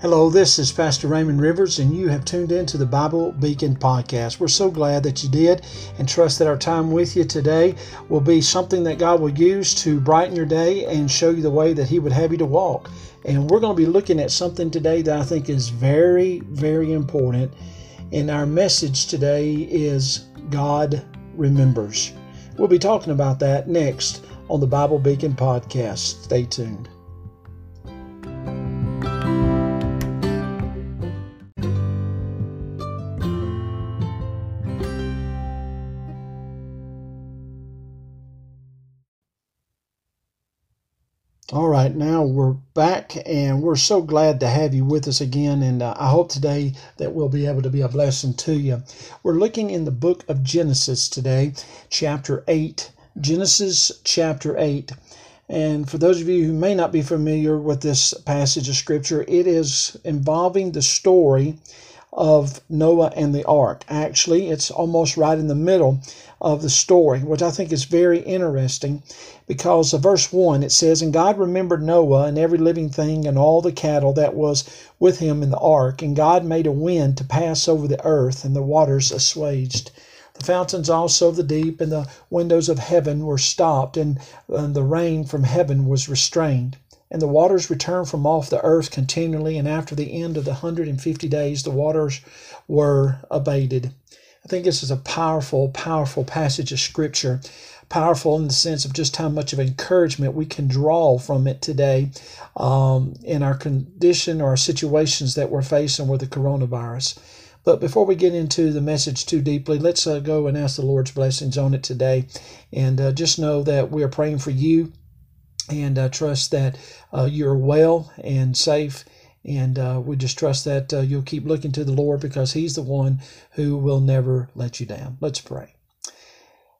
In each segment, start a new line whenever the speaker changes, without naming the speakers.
Hello, this is Pastor Raymond Rivers, and you have tuned in to the Bible Beacon podcast. We're so glad that you did and trust that our time with you today will be something that God will use to brighten your day and show you the way that He would have you to walk. And we're going to be looking at something today that I think is very, very important. And our message today is God remembers. We'll be talking about that next on the Bible Beacon podcast. Stay tuned. All right, now we're back, and we're so glad to have you with us again. And uh, I hope today that we'll be able to be a blessing to you. We're looking in the book of Genesis today, chapter 8. Genesis chapter 8. And for those of you who may not be familiar with this passage of scripture, it is involving the story of Noah and the ark. Actually, it's almost right in the middle of the story, which I think is very interesting because of verse 1 it says, And God remembered Noah and every living thing and all the cattle that was with him in the ark, and God made a wind to pass over the earth, and the waters assuaged. The fountains also of the deep and the windows of heaven were stopped, and, and the rain from heaven was restrained. And the waters returned from off the earth continually, and after the end of the hundred and fifty days, the waters were abated. I think this is a powerful, powerful passage of Scripture. Powerful in the sense of just how much of encouragement we can draw from it today um, in our condition or our situations that we're facing with the coronavirus. But before we get into the message too deeply, let's uh, go and ask the Lord's blessings on it today. And uh, just know that we are praying for you and I trust that uh, you're well and safe. And uh, we just trust that uh, you'll keep looking to the Lord because He's the one who will never let you down. Let's pray.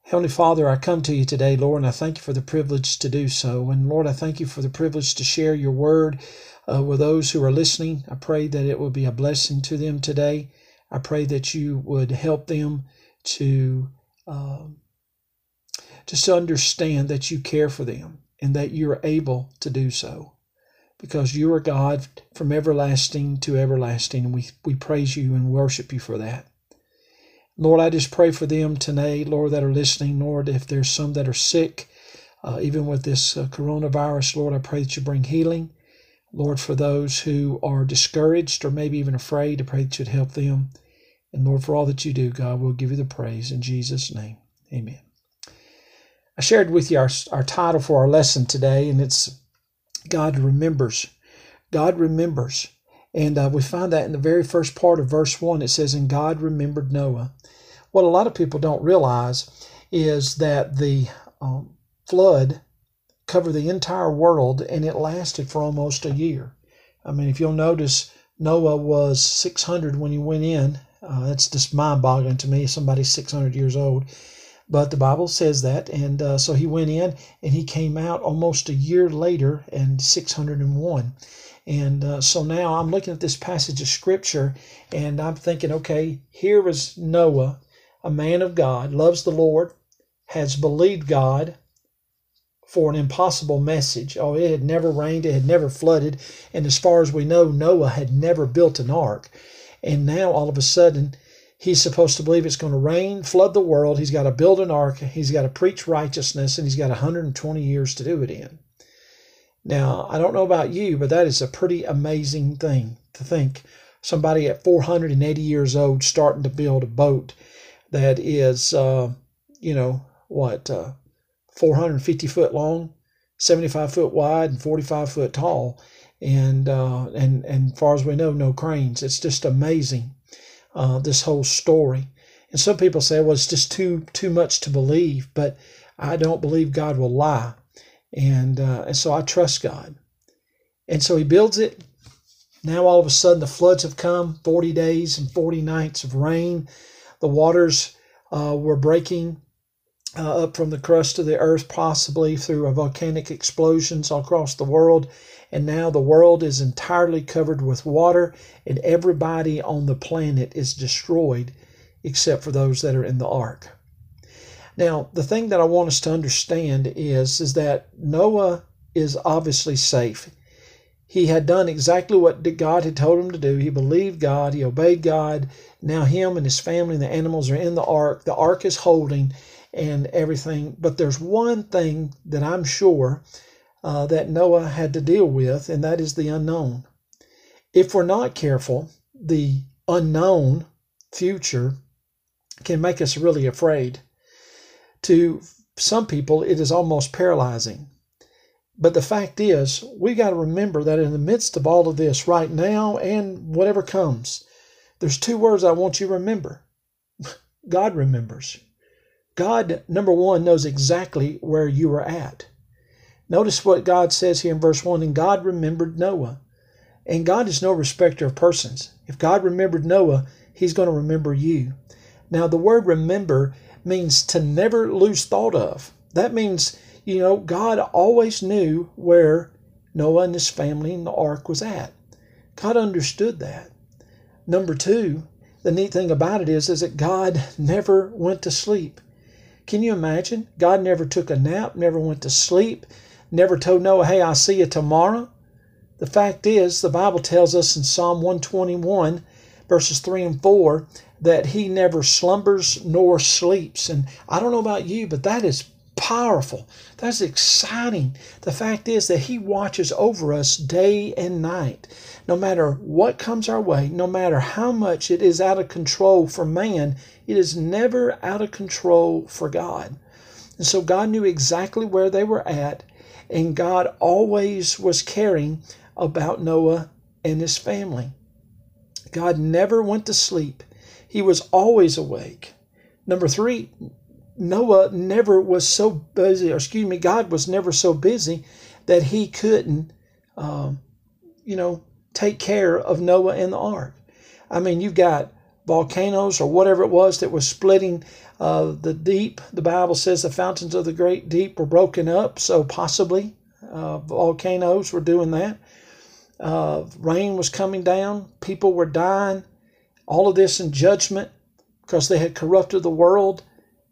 Heavenly Father, I come to you today, Lord, and I thank you for the privilege to do so. And Lord, I thank you for the privilege to share your word uh, with those who are listening. I pray that it will be a blessing to them today. I pray that you would help them to um, just understand that you care for them and that you are able to do so because you are God from everlasting to everlasting. And we, we praise you and worship you for that. Lord, I just pray for them today, Lord, that are listening. Lord, if there's some that are sick, uh, even with this uh, coronavirus, Lord, I pray that you bring healing. Lord, for those who are discouraged or maybe even afraid, I pray that you'd help them. And Lord, for all that you do, God, we'll give you the praise in Jesus' name. Amen. I shared with you our, our title for our lesson today, and it's God remembers. God remembers. And uh, we find that in the very first part of verse 1. It says, And God remembered Noah. What a lot of people don't realize is that the um, flood covered the entire world and it lasted for almost a year. I mean, if you'll notice, Noah was 600 when he went in. Uh, that's just mind boggling to me. Somebody's 600 years old. But the Bible says that. And uh, so he went in and he came out almost a year later and 601. And uh, so now I'm looking at this passage of scripture and I'm thinking, okay, here is Noah, a man of God, loves the Lord, has believed God for an impossible message. Oh, it had never rained, it had never flooded. And as far as we know, Noah had never built an ark. And now all of a sudden, He's supposed to believe it's going to rain, flood the world. He's got to build an ark. He's got to preach righteousness, and he's got 120 years to do it in. Now, I don't know about you, but that is a pretty amazing thing to think. Somebody at 480 years old starting to build a boat that is, uh, you know, what, uh, 450 foot long, 75 foot wide, and 45 foot tall. And, uh, and, and far as we know, no cranes. It's just amazing uh, this whole story. And some people say, well, it's just too too much to believe, but I don't believe God will lie, and uh, and so I trust God. And so He builds it. Now all of a sudden the floods have come, forty days and forty nights of rain. The waters uh, were breaking uh, up from the crust of the earth, possibly through volcanic explosions across the world and now the world is entirely covered with water, and everybody on the planet is destroyed except for those that are in the ark. Now, the thing that I want us to understand is, is that Noah is obviously safe. He had done exactly what God had told him to do. He believed God, he obeyed God. Now, him and his family and the animals are in the ark. The ark is holding and everything. But there's one thing that I'm sure uh, that Noah had to deal with, and that is the unknown. If we're not careful, the unknown future can make us really afraid. To some people, it is almost paralyzing. But the fact is, we got to remember that in the midst of all of this, right now and whatever comes, there's two words I want you to remember God remembers. God, number one, knows exactly where you are at. Notice what God says here in verse 1 and God remembered Noah. And God is no respecter of persons. If God remembered Noah, he's going to remember you. Now, the word remember means to never lose thought of. That means you know, God always knew where Noah and his family and the ark was at. God understood that. Number two, the neat thing about it is, is that God never went to sleep. Can you imagine? God never took a nap, never went to sleep, never told Noah, hey, I'll see you tomorrow. The fact is, the Bible tells us in Psalm 121, verses 3 and 4, that he never slumbers nor sleeps. And I don't know about you, but that is powerful. That's exciting. The fact is that He watches over us day and night. No matter what comes our way, no matter how much it is out of control for man, it is never out of control for God. And so God knew exactly where they were at, and God always was caring about Noah and his family. God never went to sleep, He was always awake. Number three, Noah never was so busy, or excuse me, God was never so busy that he couldn't, um, you know, take care of Noah and the ark. I mean, you've got volcanoes or whatever it was that was splitting uh, the deep. The Bible says the fountains of the great deep were broken up, so possibly uh, volcanoes were doing that. Uh, rain was coming down, people were dying. All of this in judgment because they had corrupted the world.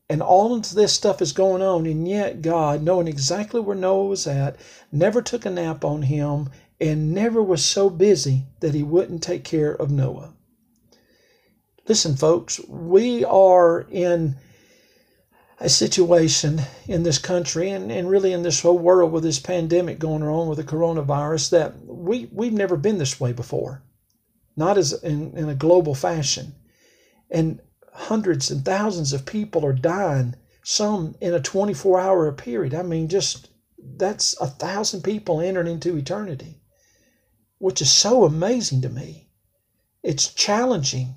And all of this stuff is going on, and yet God, knowing exactly where Noah was at, never took a nap on him and never was so busy that he wouldn't take care of Noah. Listen, folks, we are in a situation in this country and, and really in this whole world with this pandemic going on with the coronavirus that we, we've never been this way before, not as in, in a global fashion. And hundreds and thousands of people are dying, some in a 24 hour period. I mean, just that's a thousand people entering into eternity, which is so amazing to me. It's challenging.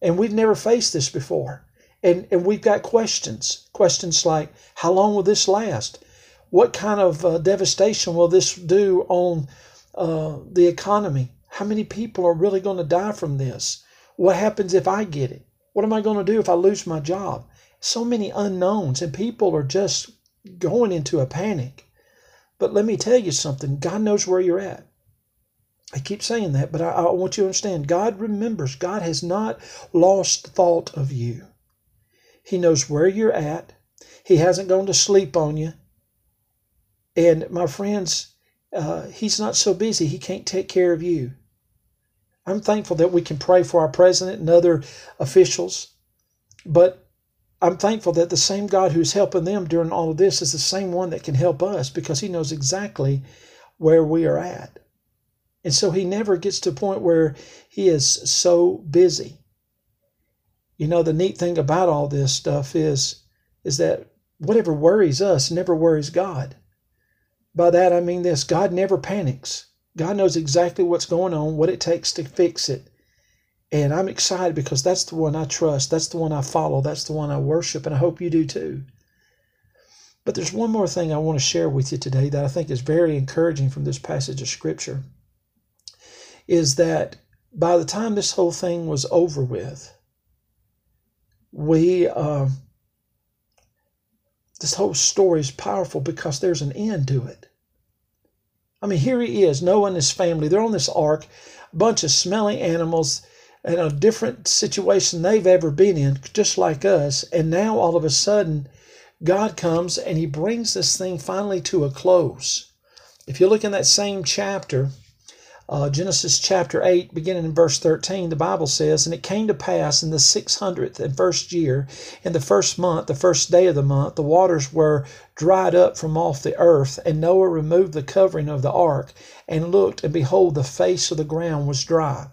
And we've never faced this before. And, and we've got questions. Questions like how long will this last? What kind of uh, devastation will this do on uh, the economy? How many people are really going to die from this? What happens if I get it? What am I going to do if I lose my job? So many unknowns, and people are just going into a panic. But let me tell you something God knows where you're at. I keep saying that, but I, I, want you to understand God remembers. God has not lost thought of you. He knows where you're at. He hasn't gone to sleep on you. And my friends, uh, He's not so busy, He can't take care of you. I'm thankful that we can pray for our president and other officials, but I'm thankful that the same God who's helping them during all of this is the same one that can help us because he knows exactly where we are at. And so he never gets to a point where he is so busy. You know, the neat thing about all this stuff is, is that whatever worries us never worries God. By that I mean this God never panics. God knows exactly what's going on, what it takes to fix it. And I'm excited because that's the one I trust. That's the one I follow. That's the one I worship. And I hope you do too. But there's one more thing I want to share with you today that I think is very encouraging from this passage of Scripture is that by the time this whole thing was over with, we, uh, this whole story is powerful because there's an end to it. I mean, here he is, Noah and his family. They're on this ark, a bunch of smelly animals in a different situation they've ever been in, just like us. And now all of a sudden, God comes and he brings this thing finally to a close. If you look in that same chapter, uh, Genesis chapter 8, beginning in verse 13, the Bible says, And it came to pass in the six hundredth and first year, in the first month, the first day of the month, the waters were dried up from off the earth, and Noah removed the covering of the ark, and looked, and behold, the face of the ground was dry.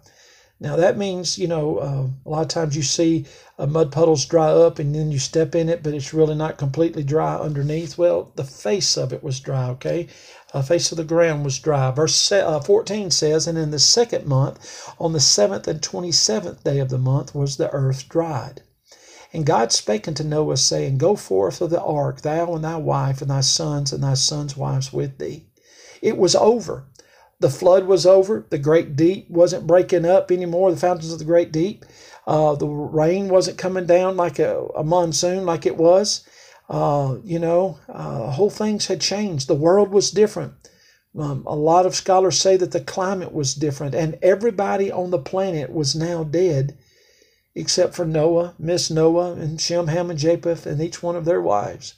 Now that means, you know, uh, a lot of times you see uh, mud puddles dry up and then you step in it, but it's really not completely dry underneath. Well, the face of it was dry, okay? The uh, face of the ground was dry. Verse uh, 14 says, And in the second month, on the seventh and twenty seventh day of the month, was the earth dried. And God spake unto Noah, saying, Go forth of the ark, thou and thy wife, and thy sons, and thy sons' wives with thee. It was over. The flood was over. The great deep wasn't breaking up anymore, the fountains of the great deep. Uh, the rain wasn't coming down like a, a monsoon like it was. Uh, you know, uh, whole things had changed. The world was different. Um, a lot of scholars say that the climate was different, and everybody on the planet was now dead except for Noah, Miss Noah, and Shem, Ham, and Japheth, and each one of their wives.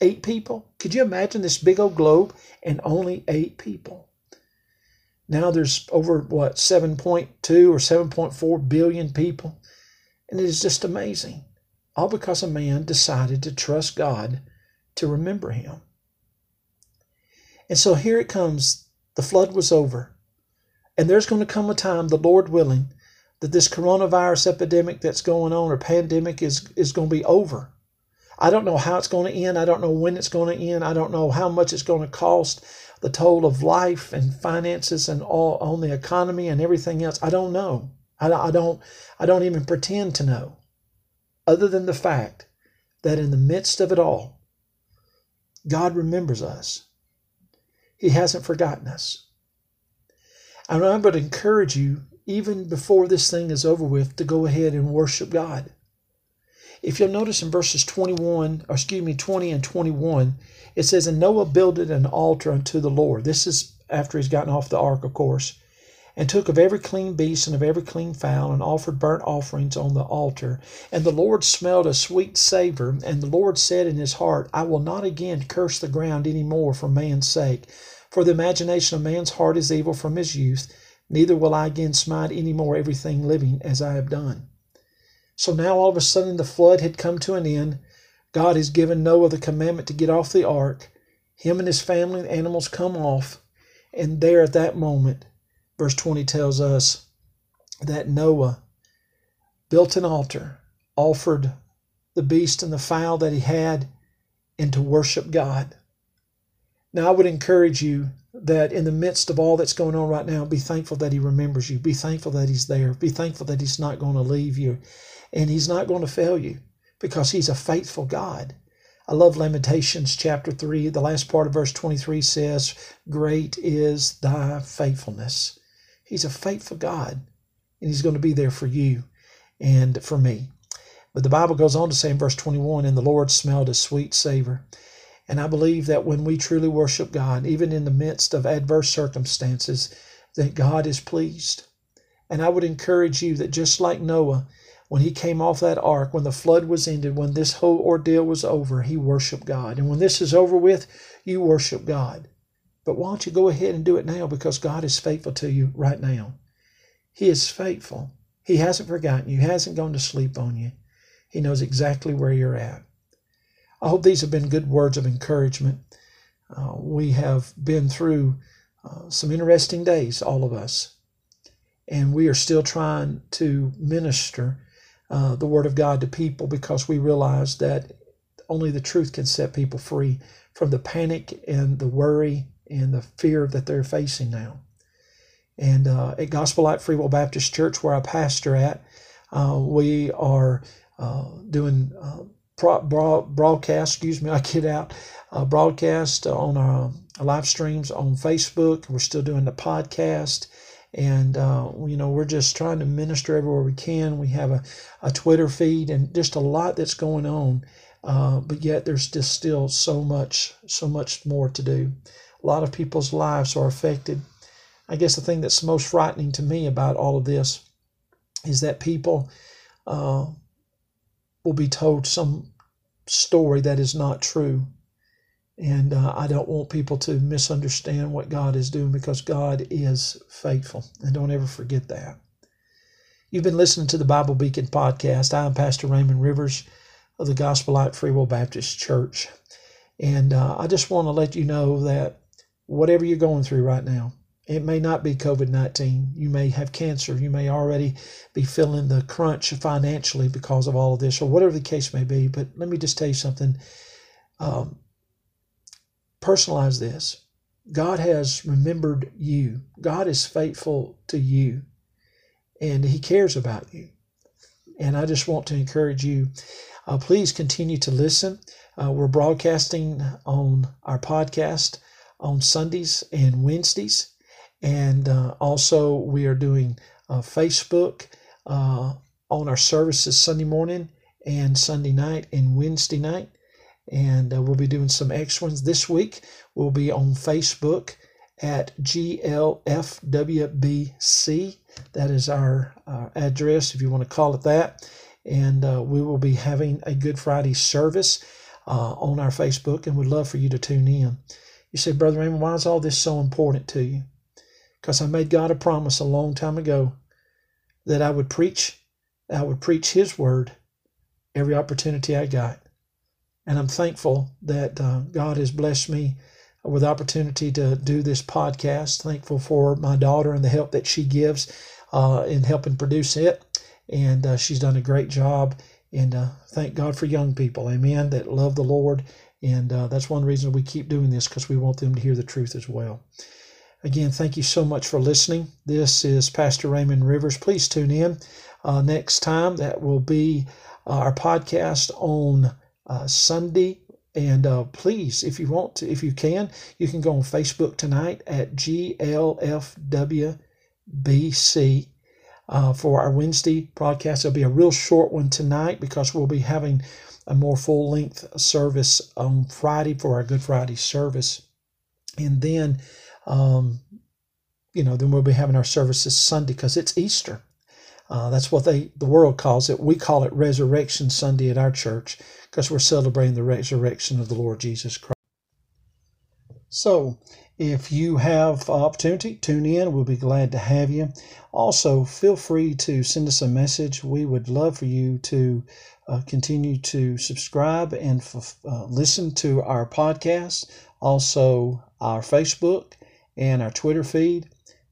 Eight people. Could you imagine this big old globe and only eight people? Now there's over, what, 7.2 or 7.4 billion people. And it is just amazing. All because a man decided to trust God to remember him. And so here it comes. The flood was over. And there's going to come a time, the Lord willing, that this coronavirus epidemic that's going on or pandemic is, is going to be over. I don't know how it's going to end. I don't know when it's going to end. I don't know how much it's going to cost the toll of life and finances and all on the economy and everything else. I don't know. I, I don't. I don't even pretend to know. Other than the fact that in the midst of it all, God remembers us. He hasn't forgotten us. And I would encourage you, even before this thing is over with, to go ahead and worship God. If you'll notice in verses 21, or excuse me, 20 and 21, it says, And Noah builded an altar unto the Lord. This is after he's gotten off the ark, of course. And took of every clean beast and of every clean fowl, and offered burnt offerings on the altar. And the Lord smelled a sweet savor. And the Lord said in his heart, I will not again curse the ground any more for man's sake. For the imagination of man's heart is evil from his youth. Neither will I again smite any more everything living as I have done. So now all of a sudden the flood had come to an end. God has given Noah the commandment to get off the ark. Him and his family and animals come off. And there at that moment, verse 20 tells us that Noah built an altar, offered the beast and the fowl that he had, and to worship God. Now, I would encourage you that in the midst of all that's going on right now, be thankful that He remembers you. Be thankful that He's there. Be thankful that He's not going to leave you and He's not going to fail you because He's a faithful God. I love Lamentations chapter 3. The last part of verse 23 says, Great is thy faithfulness. He's a faithful God, and He's going to be there for you and for me. But the Bible goes on to say in verse 21 And the Lord smelled a sweet savor. And I believe that when we truly worship God, even in the midst of adverse circumstances, that God is pleased. And I would encourage you that just like Noah, when he came off that ark, when the flood was ended, when this whole ordeal was over, he worshiped God. And when this is over with, you worship God. But why don't you go ahead and do it now because God is faithful to you right now? He is faithful. He hasn't forgotten you, he hasn't gone to sleep on you. He knows exactly where you're at. I hope these have been good words of encouragement. Uh, we have been through uh, some interesting days, all of us, and we are still trying to minister uh, the Word of God to people because we realize that only the truth can set people free from the panic and the worry and the fear that they're facing now. And uh, at Gospel Light Free Will Baptist Church, where I pastor at, uh, we are uh, doing broadcast, excuse me, I get out, broadcast on our live streams on Facebook. We're still doing the podcast. And uh, you know we're just trying to minister everywhere we can. We have a, a twitter feed and just a lot that's going on uh, but yet there's just still so much so much more to do. A lot of people's lives are affected. I guess the thing that's most frightening to me about all of this is that people uh, will be told some story that is not true And uh, I don't want people to misunderstand what God is doing because God is faithful. And don't ever forget that. You've been listening to the Bible Beacon podcast. I'm Pastor Raymond Rivers of the Gospel Light Free Will Baptist Church. And uh, I just want to let you know that whatever you're going through right now, it may not be COVID 19. You may have cancer. You may already be feeling the crunch financially because of all of this, or whatever the case may be. But let me just tell you something. Um, personalize this God has remembered you, God is faithful to you, and He cares about you. And I just want to encourage you uh, please continue to listen. Uh, we're broadcasting on our podcast on Sundays and Wednesdays. And uh, also, we are doing uh, Facebook uh, on our services Sunday morning and Sunday night and Wednesday night. And uh, we'll be doing some extra ones this week. We'll be on Facebook at GLFWBC. That is our uh, address, if you want to call it that. And uh, we will be having a Good Friday service on our Facebook, and we'd love for you to tune in. You say, Brother Raymond, why is all this so important to you? Because I made God a promise a long time ago that I would preach, I would preach His word every opportunity I got. And I'm thankful that uh, God has blessed me with opportunity to do this podcast. Thankful for my daughter and the help that she gives uh, in helping produce it. And uh, she's done a great job. And uh, thank God for young people, amen, that love the Lord. And uh, that's one reason we keep doing this because we want them to hear the truth as well. Again, thank you so much for listening. This is Pastor Raymond Rivers. Please tune in uh, next time. That will be uh, our podcast on uh, Sunday. And uh, please, if you want to, if you can, you can go on Facebook tonight at GLFWBC. Uh, for our Wednesday broadcast. It'll be a real short one tonight because we'll be having a more full length service on Friday for our Good Friday service. And then um, you know, then we'll be having our services Sunday because it's Easter. Uh, that's what they the world calls it. We call it Resurrection Sunday at our church because we're celebrating the resurrection of the Lord Jesus Christ. So, if you have opportunity, tune in. We'll be glad to have you. Also, feel free to send us a message. We would love for you to uh, continue to subscribe and f- uh, listen to our podcast, also our Facebook and our Twitter feed.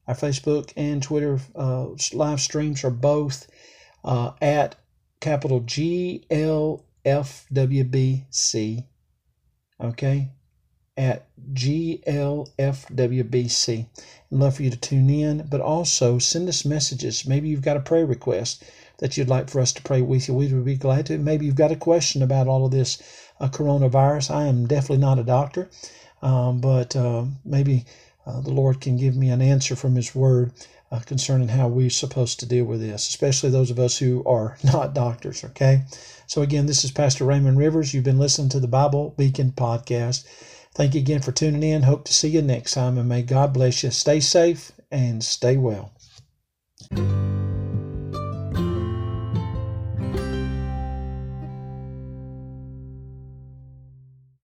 Our Facebook and Twitter uh, live streams are both uh, at capital G L F W B C. Okay, at GLFWBC. I'd love for you to tune in, but also send us messages. Maybe you've got a prayer request that you'd like for us to pray with you. We would be glad to. Maybe you've got a question about all of this uh, coronavirus. I am definitely not a doctor, um, but uh, maybe uh, the Lord can give me an answer from His Word uh, concerning how we're supposed to deal with this, especially those of us who are not doctors, okay? So, again, this is Pastor Raymond Rivers. You've been listening to the Bible Beacon podcast. Thank you again for tuning in. Hope to see you next time, and may God bless you. Stay safe and stay well.